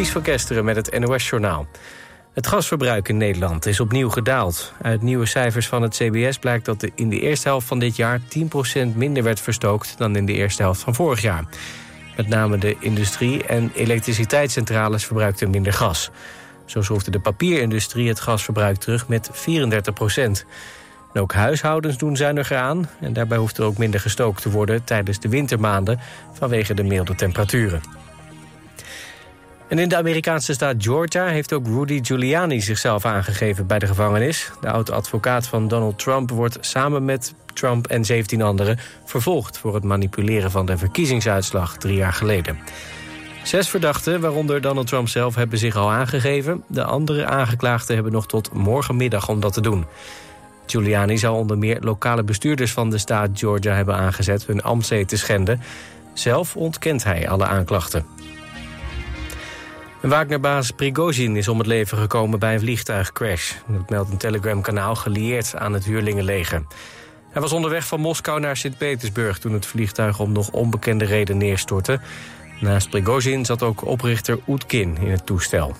Ties van Kesteren met het NOS-journaal. Het gasverbruik in Nederland is opnieuw gedaald. Uit nieuwe cijfers van het CBS blijkt dat er in de eerste helft van dit jaar... 10% minder werd verstookt dan in de eerste helft van vorig jaar. Met name de industrie en elektriciteitscentrales verbruikten minder gas. Zo schroefde de papierindustrie het gasverbruik terug met 34 procent. En ook huishoudens doen zuiniger aan. En daarbij hoeft er ook minder gestookt te worden tijdens de wintermaanden vanwege de milde temperaturen. En in de Amerikaanse staat Georgia heeft ook Rudy Giuliani zichzelf aangegeven bij de gevangenis. De oud-advocaat van Donald Trump wordt samen met Trump en 17 anderen vervolgd voor het manipuleren van de verkiezingsuitslag drie jaar geleden. Zes verdachten, waaronder Donald Trump zelf, hebben zich al aangegeven. De andere aangeklaagden hebben nog tot morgenmiddag om dat te doen. Giuliani zou onder meer lokale bestuurders van de staat Georgia hebben aangezet hun ambtszee te schenden. Zelf ontkent hij alle aanklachten. Wagnerbaas Prigozhin is om het leven gekomen bij een vliegtuigcrash. Dat meldt een Telegram-kanaal gelieerd aan het huurlingenleger. Hij was onderweg van Moskou naar Sint-Petersburg... toen het vliegtuig om nog onbekende reden neerstortte. Naast Prigozhin zat ook oprichter Oetkin in het toestel.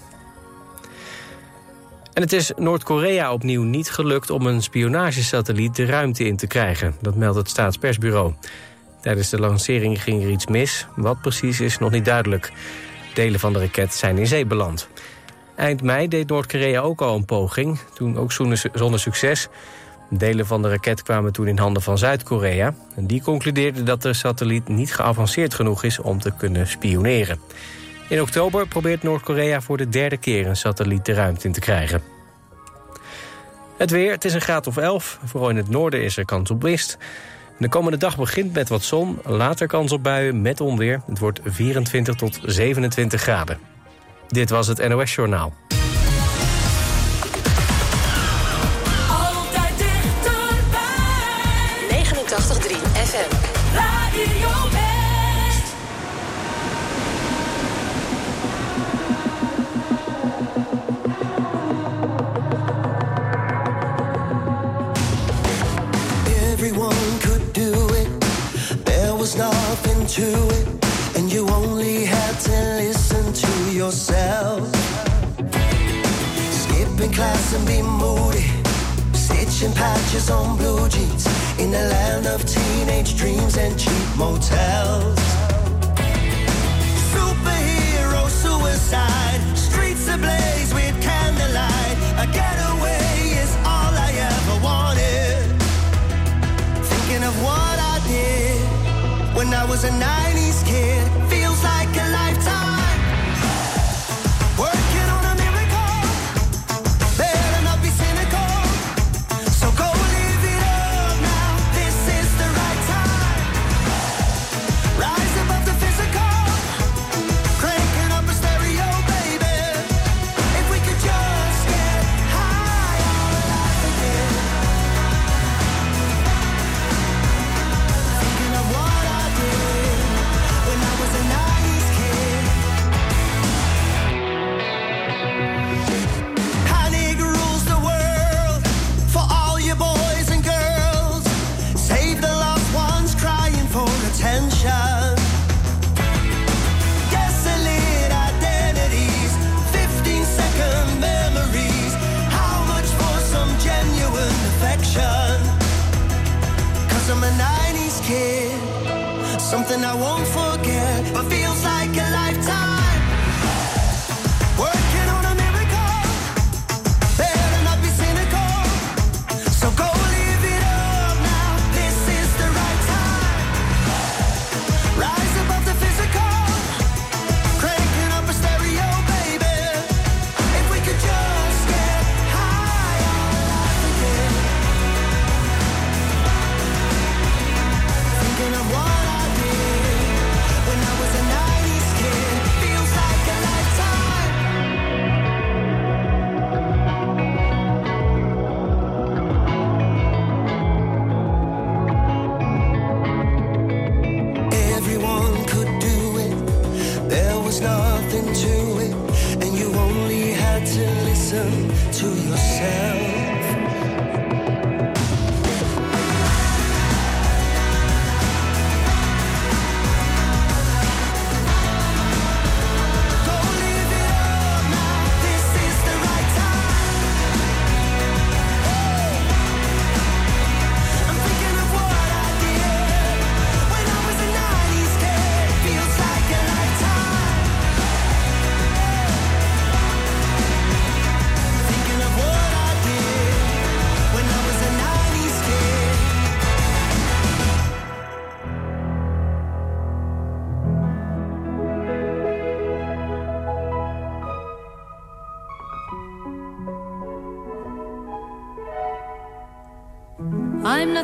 En het is Noord-Korea opnieuw niet gelukt om een spionagesatelliet de ruimte in te krijgen. Dat meldt het staatspersbureau. Tijdens de lancering ging er iets mis. Wat precies is nog niet duidelijk. Delen van de raket zijn in zee beland. Eind mei deed Noord-Korea ook al een poging, toen ook zonder succes. Delen van de raket kwamen toen in handen van Zuid-Korea. En die concludeerde dat de satelliet niet geavanceerd genoeg is om te kunnen spioneren. In oktober probeert Noord-Korea voor de derde keer een satelliet de ruimte in te krijgen. Het weer, het is een graad of 11. Vooral in het noorden is er kans op mist. De komende dag begint met wat zon, later kans op buien met onweer. Het wordt 24 tot 27 graden. Dit was het NOS Journaal.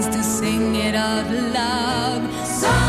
is to sing it out loud. So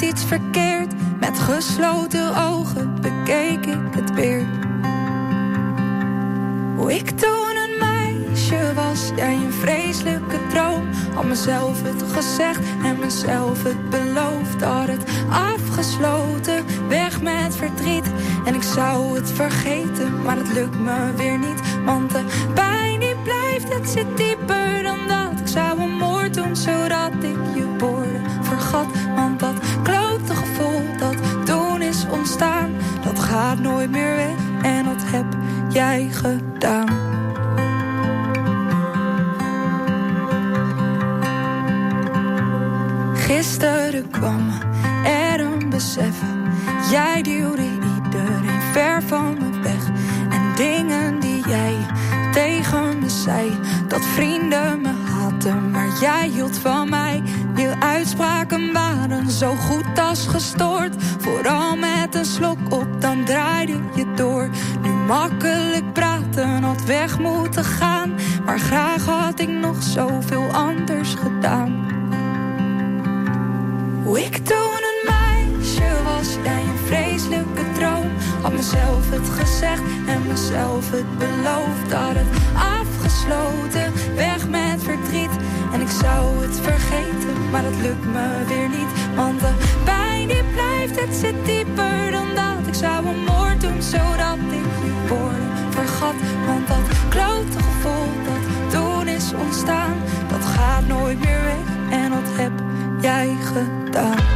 nooit iets verkeerd. Zo goed als gestoord. Vooral met een slok op, dan draaide je door. Nu makkelijk praten, had weg moeten gaan. Maar graag had ik nog zoveel anders gedaan. Hoe ik toen een meisje was, jij een vreselijke droom. Had mezelf het gezegd en mezelf het beloofd. Had het afgesloten, weg met verdriet. En ik zou het vergeten, maar het lukt me weer niet. Want de pijn die blijft, het zit dieper dan dat. Ik zou een moord doen, zodat ik je woorden vergat. Want dat klote gevoel dat toen is ontstaan, dat gaat nooit meer weg. En dat heb jij gedaan.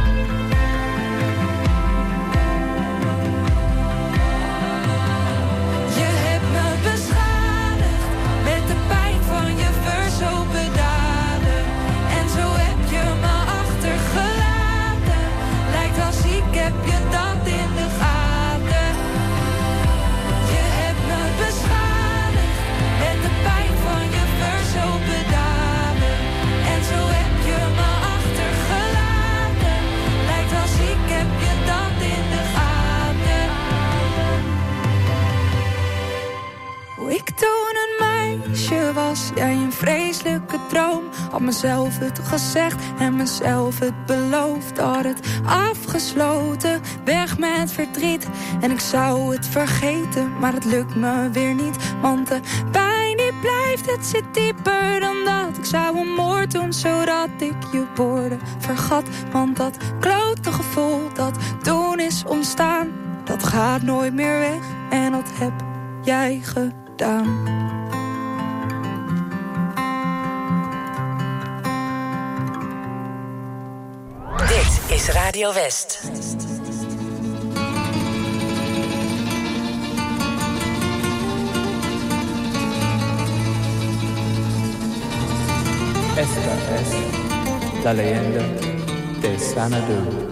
Was, jij een vreselijke droom. Had mezelf het gezegd en mezelf het beloofd. Had het afgesloten, weg met verdriet. En ik zou het vergeten, maar het lukt me weer niet. Want de pijn die blijft, het zit dieper dan dat. Ik zou een moord doen, zodat ik je woorden vergat. Want dat klote gevoel dat toen is ontstaan, dat gaat nooit meer weg. En dat heb jij gedaan. Is Radio West. Esta es la leyenda de Sanadu.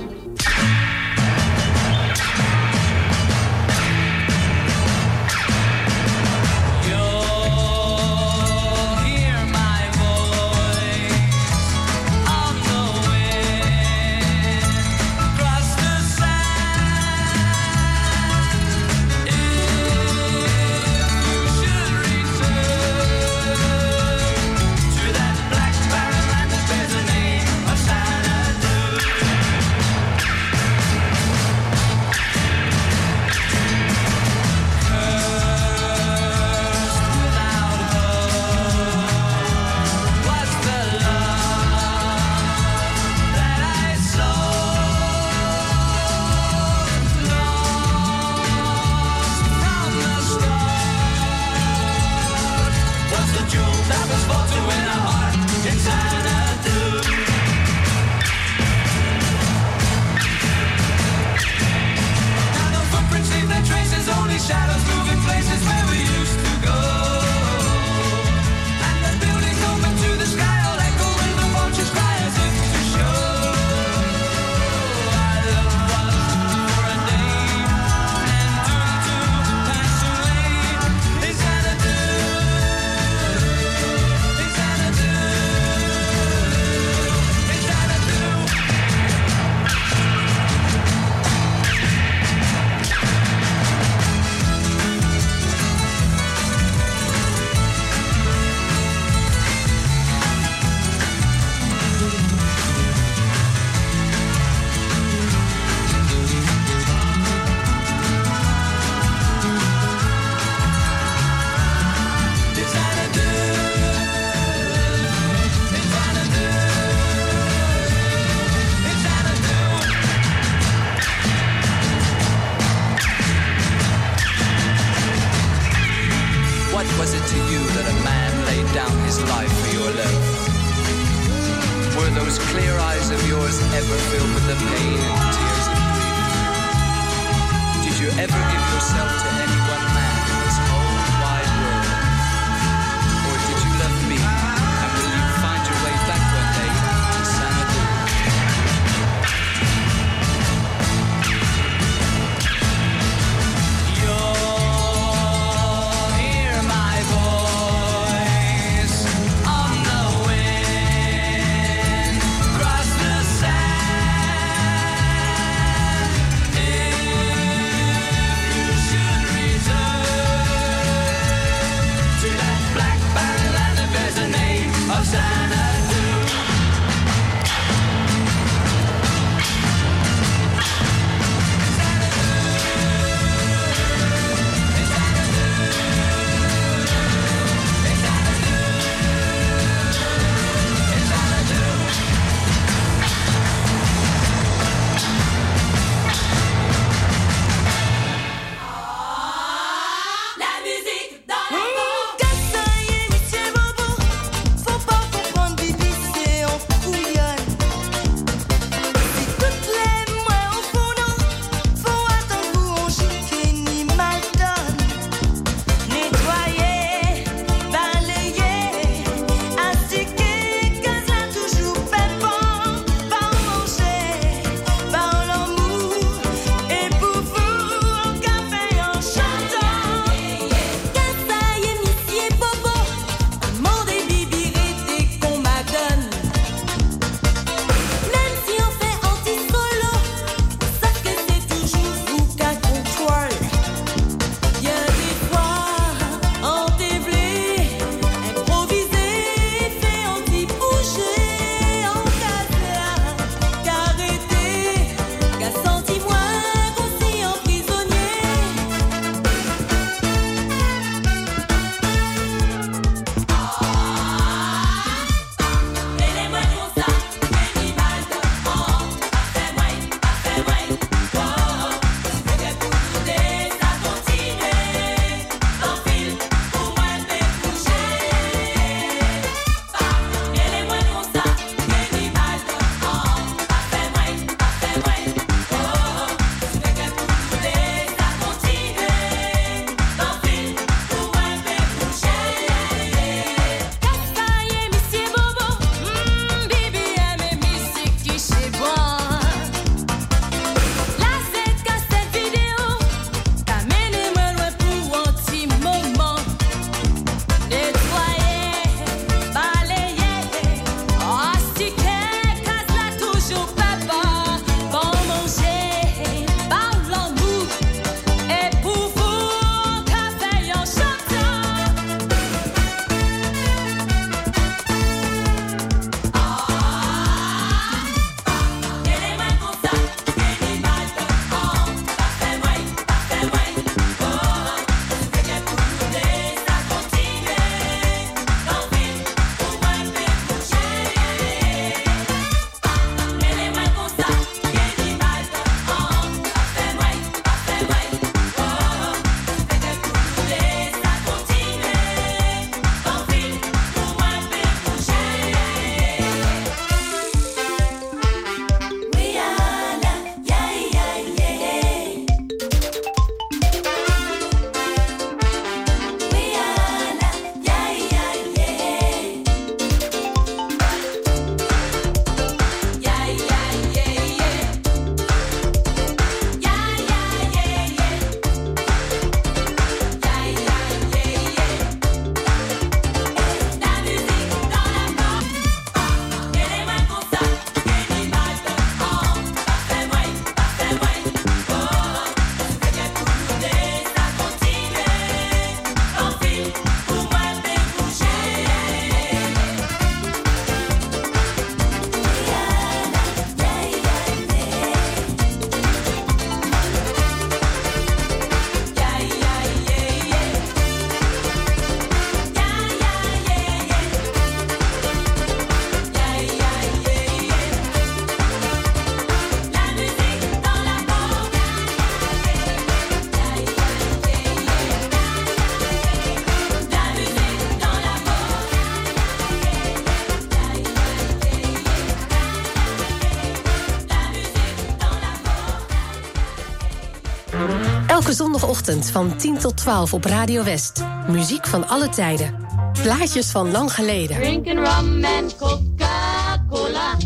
Elke zondagochtend van 10 tot 12 op Radio West. Muziek van alle tijden. Plaatjes van lang geleden. Drinking rum and Coca-Cola.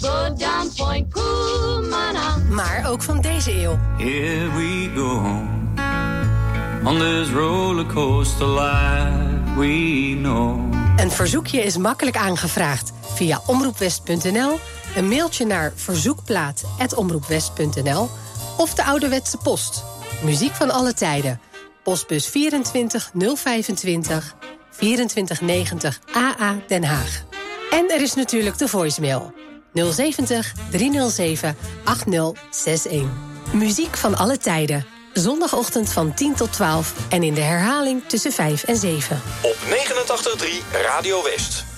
Go down Point Kumana. Maar ook van deze eeuw. Here we go on this roller coaster life we know. Een verzoekje is makkelijk aangevraagd via omroepwest.nl, een mailtje naar verzoekplaat.omroepwest.nl of de ouderwetse post. Muziek van alle tijden. Postbus 24 025 2490 AA Den Haag. En er is natuurlijk de voicemail 070 307 8061. Muziek van alle tijden. Zondagochtend van 10 tot 12 en in de herhaling tussen 5 en 7. Op 89.3 Radio West.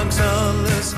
amongst all this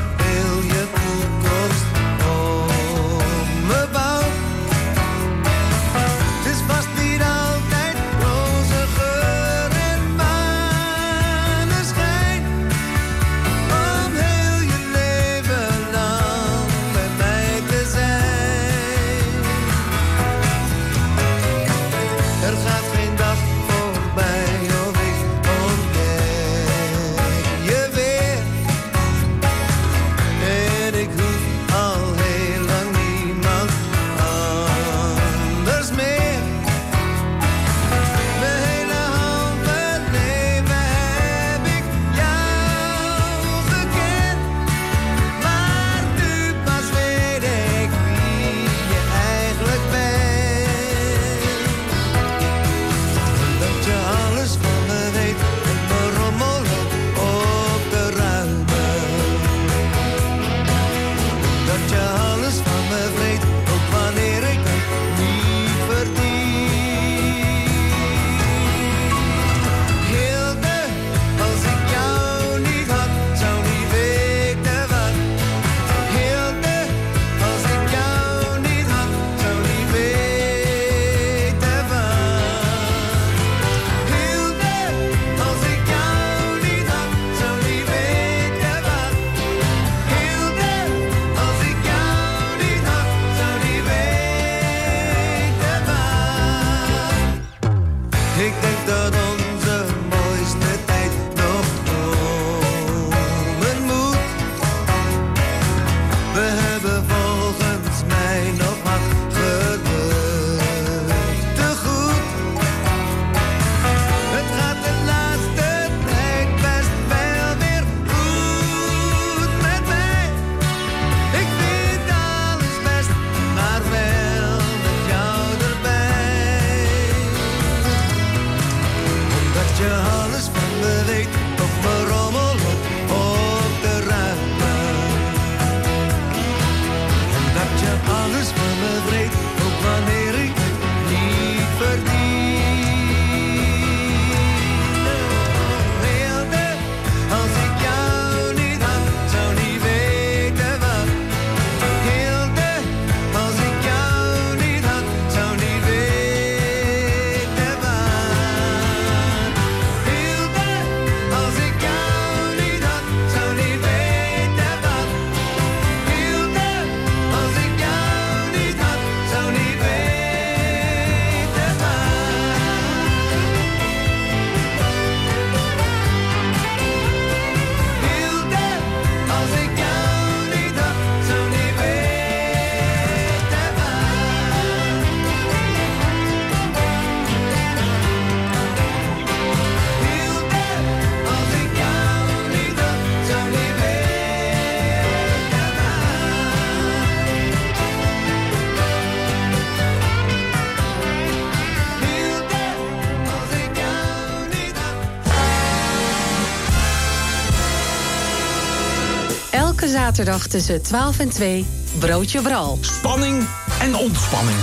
zaterdag tussen 12 en 2 Broodje Bral. Spanning en ontspanning.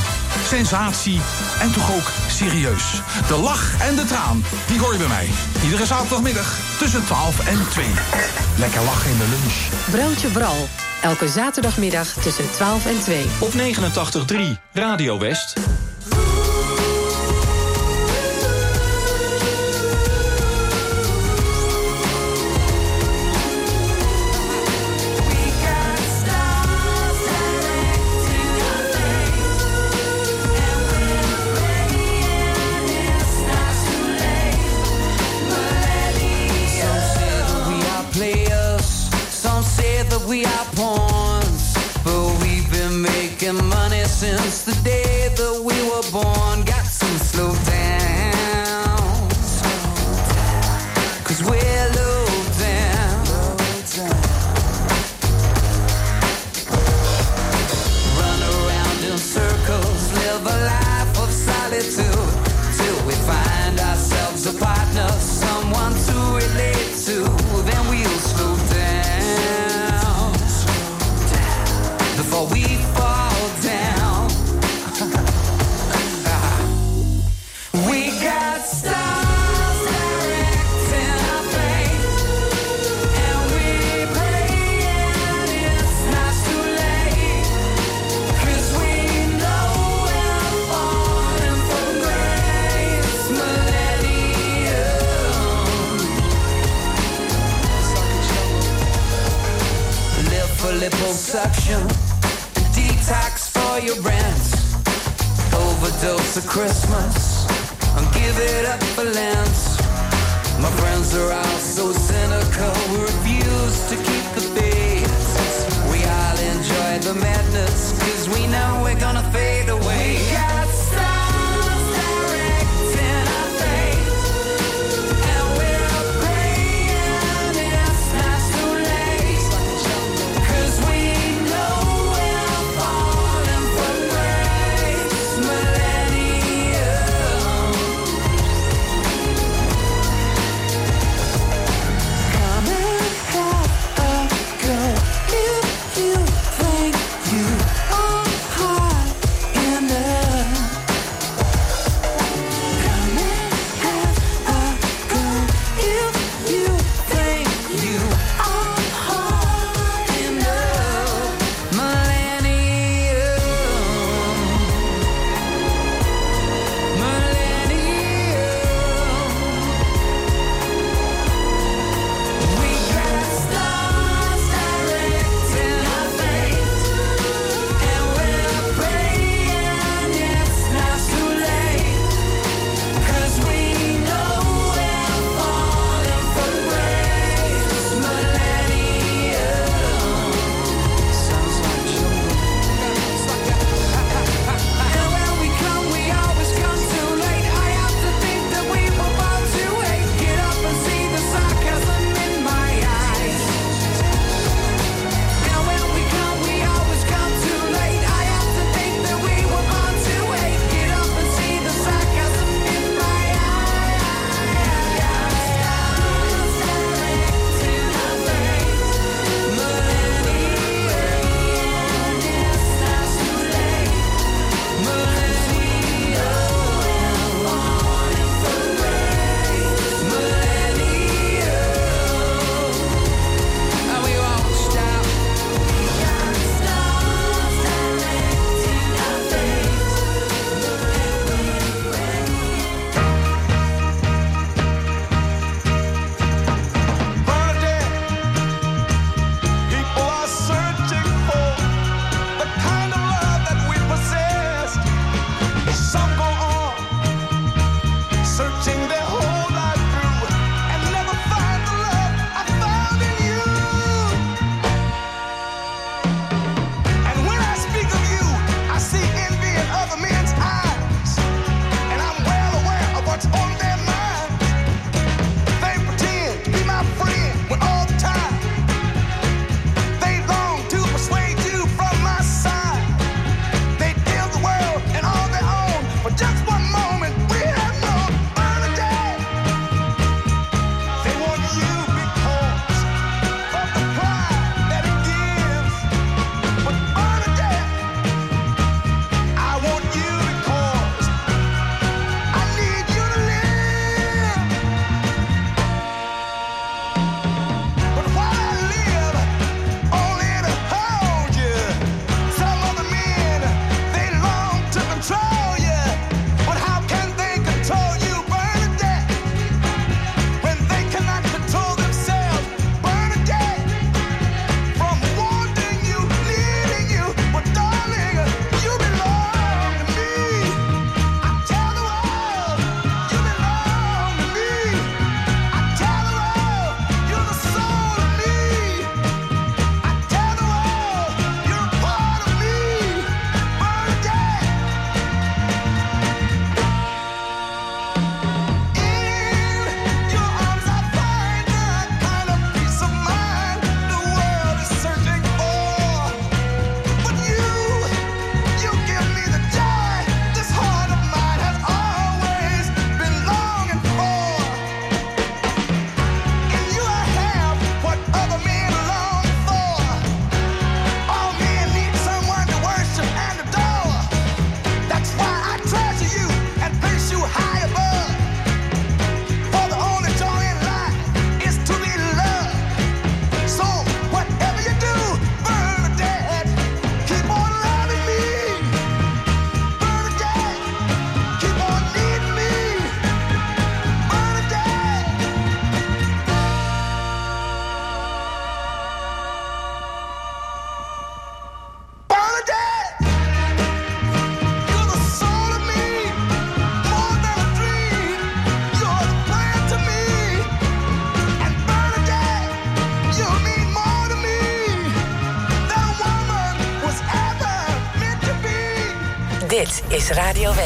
Sensatie en toch ook serieus. De lach en de traan, die hoor je bij mij. Iedere zaterdagmiddag tussen 12 en 2. Lekker lachen in de lunch. Broodje Bral. Elke zaterdagmiddag tussen 12 en 2. Op 89.3 Radio West. the day. Of Christmas, and give it up for Lent. My friends are all so cynical, we refuse to keep the faith. We all enjoy the madness, cause we know we're gonna fade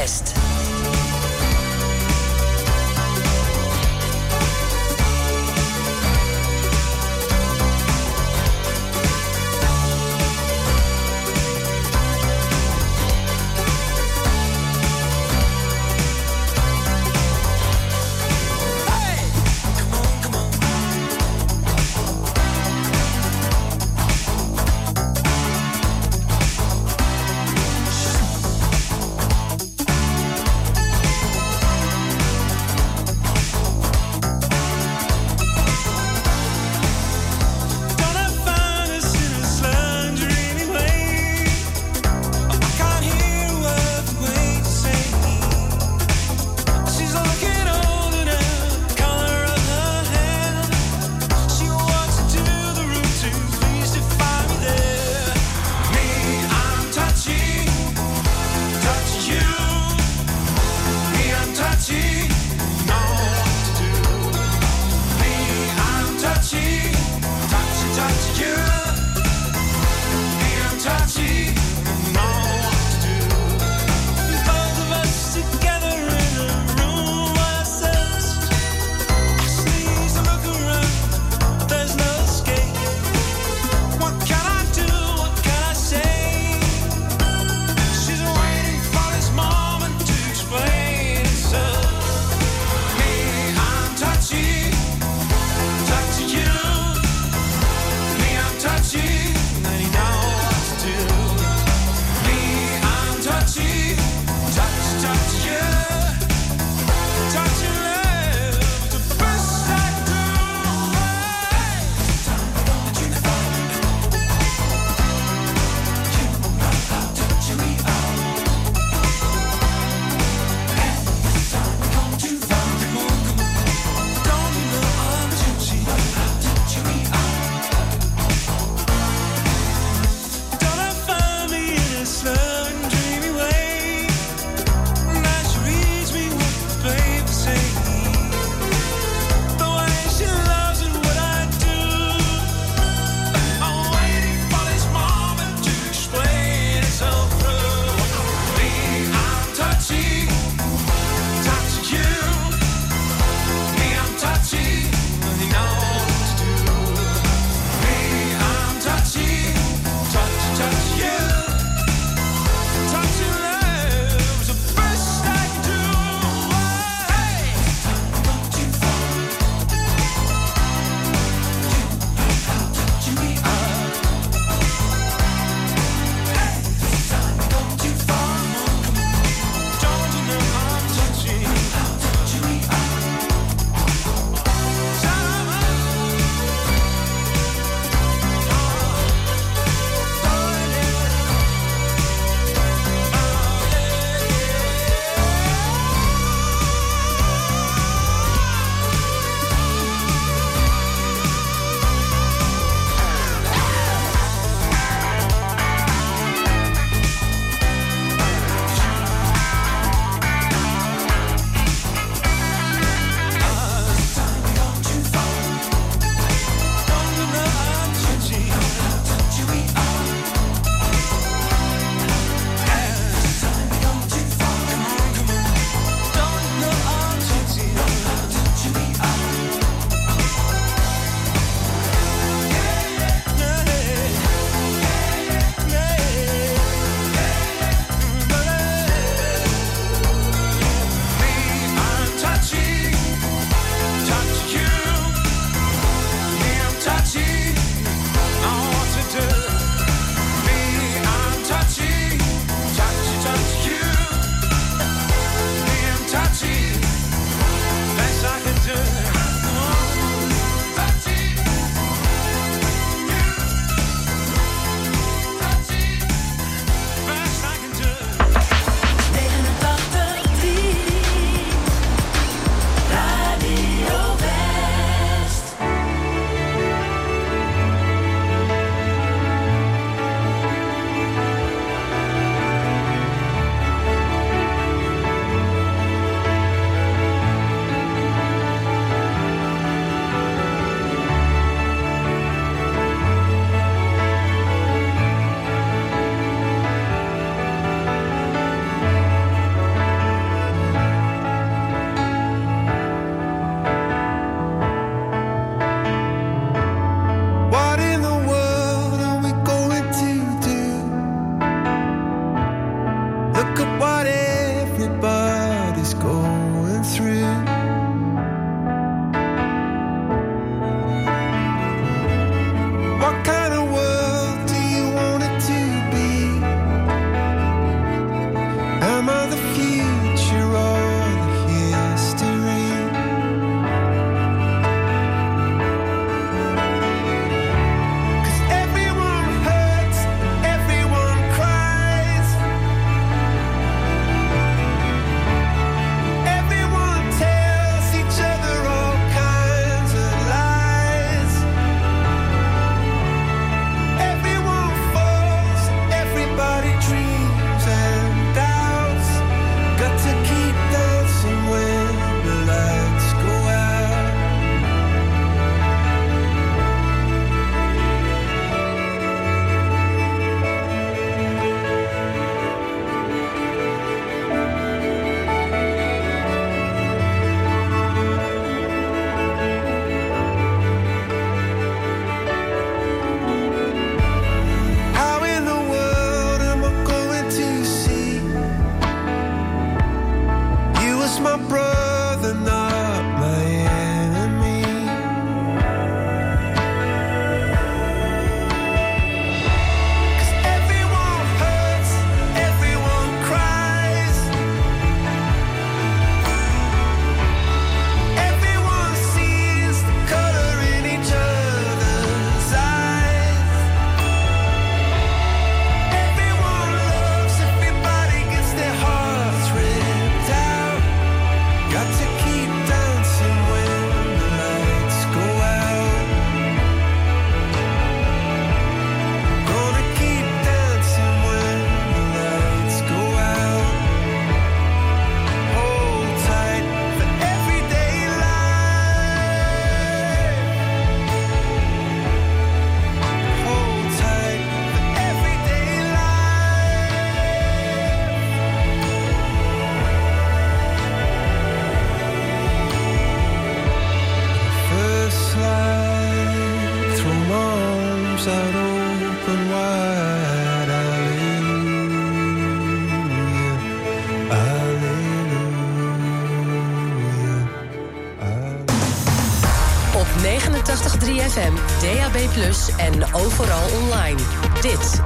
West.